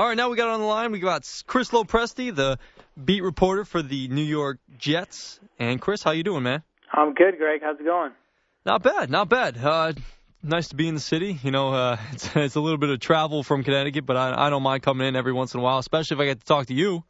All right, now we got on the line. We got Chris LoPresti, the beat reporter for the New York Jets. And Chris, how you doing, man? I'm good, Greg. How's it going? Not bad, not bad. Uh, nice to be in the city. You know, uh, it's, it's a little bit of travel from Connecticut, but I, I don't mind coming in every once in a while, especially if I get to talk to you.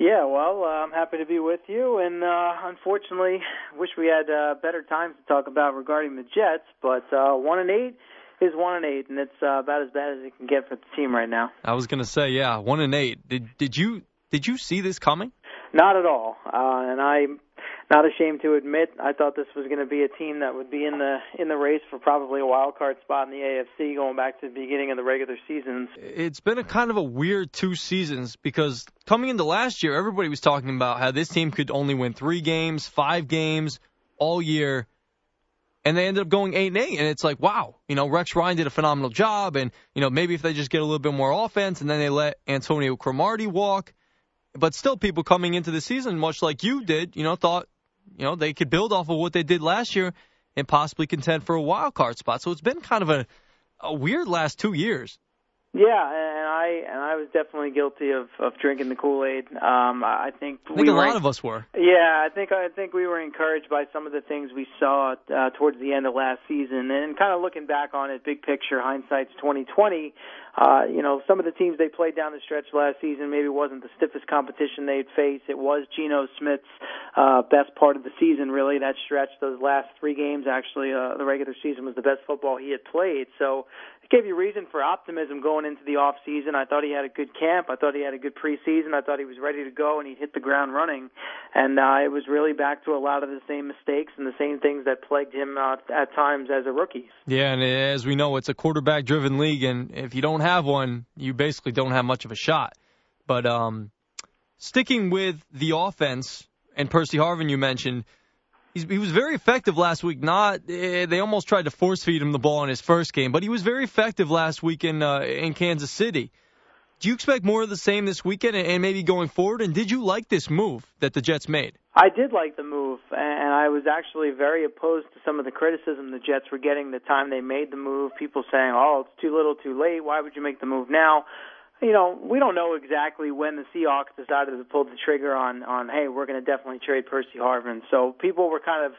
Yeah, well, uh, I'm happy to be with you, and uh, unfortunately, wish we had uh, better times to talk about regarding the Jets. But uh, one and eight is one and eight, and it's uh, about as bad as it can get for the team right now. I was gonna say, yeah, one and eight. Did did you did you see this coming? Not at all, uh, and I'm not ashamed to admit I thought this was going to be a team that would be in the in the race for probably a wild card spot in the AFC going back to the beginning of the regular seasons. It's been a kind of a weird two seasons because coming into last year, everybody was talking about how this team could only win three games, five games all year. And they ended up going eight and eight, and it's like, wow, you know, Rex Ryan did a phenomenal job, and you know, maybe if they just get a little bit more offense, and then they let Antonio Cromartie walk, but still, people coming into the season, much like you did, you know, thought you know, they could build off of what they did last year and possibly contend for a wild card spot. So it's been kind of a, a weird last two years. Yeah, I and I was definitely guilty of of drinking the Kool Aid. Um, I think I think we a were, lot of us were. Yeah, I think I think we were encouraged by some of the things we saw uh, towards the end of last season, and kind of looking back on it, big picture, hindsight's 2020. Uh, you know, some of the teams they played down the stretch last season maybe wasn't the stiffest competition they'd face. It was Geno Smith's uh, best part of the season, really. That stretch, those last three games, actually, uh, the regular season was the best football he had played. So it gave you reason for optimism going into the off season. I thought he had a good camp. I thought he had a good preseason. I thought he was ready to go and he hit the ground running. And uh, it was really back to a lot of the same mistakes and the same things that plagued him uh, at times as a rookie. Yeah, and as we know, it's a quarterback-driven league, and if you don't have one, you basically don't have much of a shot. But um, sticking with the offense and Percy Harvin, you mentioned he was very effective last week. Not eh, they almost tried to force feed him the ball in his first game, but he was very effective last week in uh, in Kansas City. Do you expect more of the same this weekend and maybe going forward? And did you like this move that the Jets made? I did like the move, and I was actually very opposed to some of the criticism the Jets were getting the time they made the move. People saying, "Oh, it's too little, too late. Why would you make the move now?" You know, we don't know exactly when the Seahawks decided to pull the trigger on on hey, we're going to definitely trade Percy Harvin. So people were kind of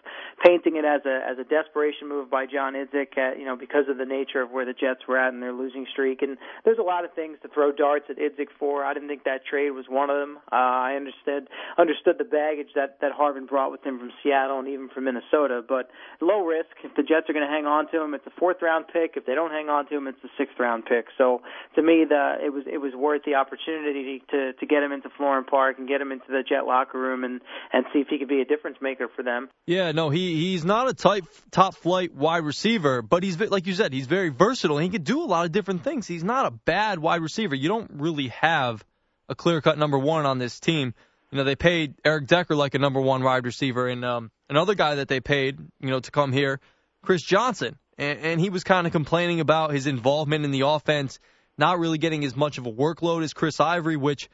painting it as a as a desperation move by John Idzik, at, you know, because of the nature of where the Jets were at in their losing streak. And there's a lot of things to throw darts at Idzik for. I didn't think that trade was one of them. Uh, I understood understood the baggage that that Harvin brought with him from Seattle and even from Minnesota, but low risk. If the Jets are going to hang on to him, it's a fourth round pick. If they don't hang on to him, it's a sixth round pick. So to me, the it was it was worth the opportunity to to get him into Florham Park and get him into the Jet locker room and and see if he could be a difference maker for them. Yeah, no, he he's not a type top flight wide receiver, but he's like you said, he's very versatile. He can do a lot of different things. He's not a bad wide receiver. You don't really have a clear cut number one on this team. You know, they paid Eric Decker like a number one wide receiver, and um, another guy that they paid, you know, to come here, Chris Johnson, and, and he was kind of complaining about his involvement in the offense not really getting as much of a workload as Chris Ivory, which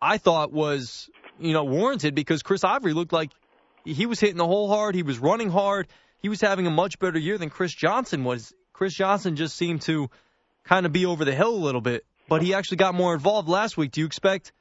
I thought was, you know, warranted because Chris Ivory looked like he was hitting the hole hard, he was running hard, he was having a much better year than Chris Johnson was. Chris Johnson just seemed to kind of be over the hill a little bit, but he actually got more involved last week. Do you expect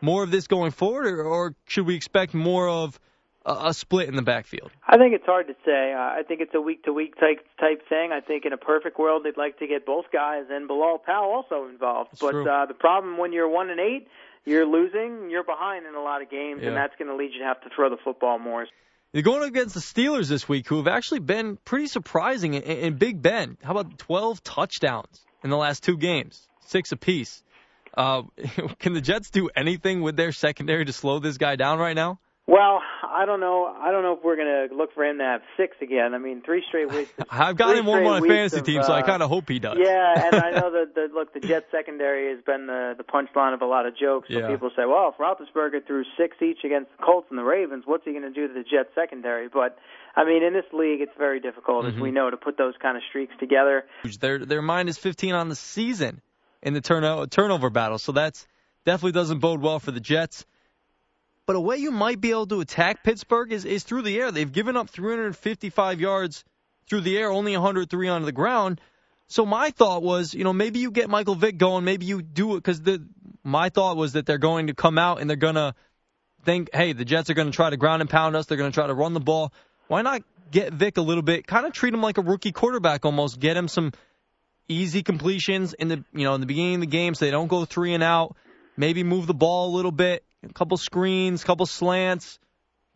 more of this going forward, or, or should we expect more of a, a split in the backfield? I think it's hard to say. Uh, I think it's a week to week type type thing. I think in a perfect world they'd like to get both guys and Bilal Powell also involved. That's but true. uh, the problem when you're one and eight, you're losing, you're behind in a lot of games, Yeah. and that's going to lead you to have to throw the football more. You're going against the Steelers this week, who have actually been pretty surprising in, in Big Ben. How about 12 touchdowns in the last two games, six apiece? Uh, can the Jets do anything with their secondary to slow this guy down right now? Well, I don't know. I don't know if we're going to look for him to have six again. I mean, three straight weeks. I've got him on straight my fantasy of, team, so I uh, kind of hope he does. Yeah, and I know that the look, the Jets secondary has been the the punchline of a lot of jokes. So Yeah. people say, well, if Roethlisberger threw six each against the Colts and the Ravens, what's he going to do to the Jets secondary? But I mean, in this league, it's very difficult, as Mhm. we know, to put those kind of streaks together. Their their minus 15 on the season in the turno- turnover battle, so that's definitely doesn't bode well for the Jets. But a way you might be able to attack Pittsburgh is, is through the air. They've given up 355 yards through the air, only 103 on the ground. So my thought was, you know, maybe you get Michael Vick going, maybe you do it because the my thought was that they're going to come out and they're gonna think, hey, the Jets are to try to ground and pound us. They're to try to run the ball. Why not get Vick a little bit, kind of treat him like a rookie quarterback almost, get him some easy completions in the you know in the beginning of the game so they don't go three and out. Maybe move the ball a little bit, a couple screens, couple slants,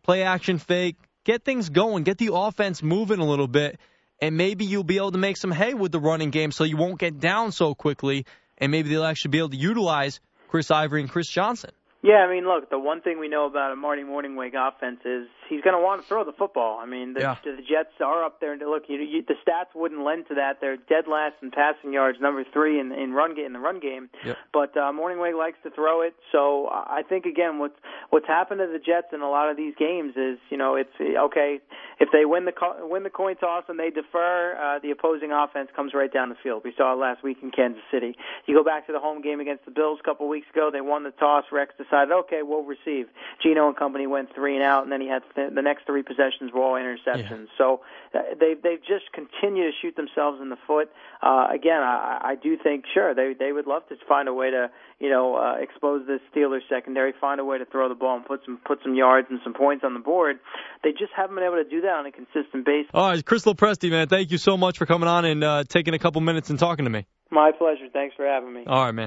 play action fake, get things going, get the offense moving a little bit, and maybe you'll be able to make some hay with the running game so you won't get down so quickly, and maybe they'll actually be able to utilize Chris Ivory and Chris Johnson. Yeah, I mean, look, the one thing we know about a Marty Mornhinweg offense is he's going to want to throw the football. I mean, the, yeah. the Jets are up there. And look, you, you, the stats wouldn't lend to that. They're dead last in passing yards, number three in, in run in the run game. Yep. But uh, Mornhinweg likes to throw it. So I think again, what's what's happened to the Jets in a lot of these games is, you know, it's okay if they win the win the coin toss and they defer, uh, the opposing offense comes right down the field. We saw it last week in Kansas City. You go back to the home game against the Bills a couple weeks ago. They won the toss. Rex decided, okay, we'll receive. Geno and company went three and out, and then he had th- the next three possessions were all interceptions. Yeah. So uh, they they just continue to shoot themselves in the foot. Uh, again, I, I do think sure they they would love to find a way to you know uh, expose this Steelers secondary, find a way to throw the ball and put some put some yards and some points on the board. They just haven't been able to do that on a consistent basis. All right, Chris LoPresti, man, thank you so much for coming on and uh, taking a couple minutes and talking to me. My pleasure. Thanks for having me. All right, man.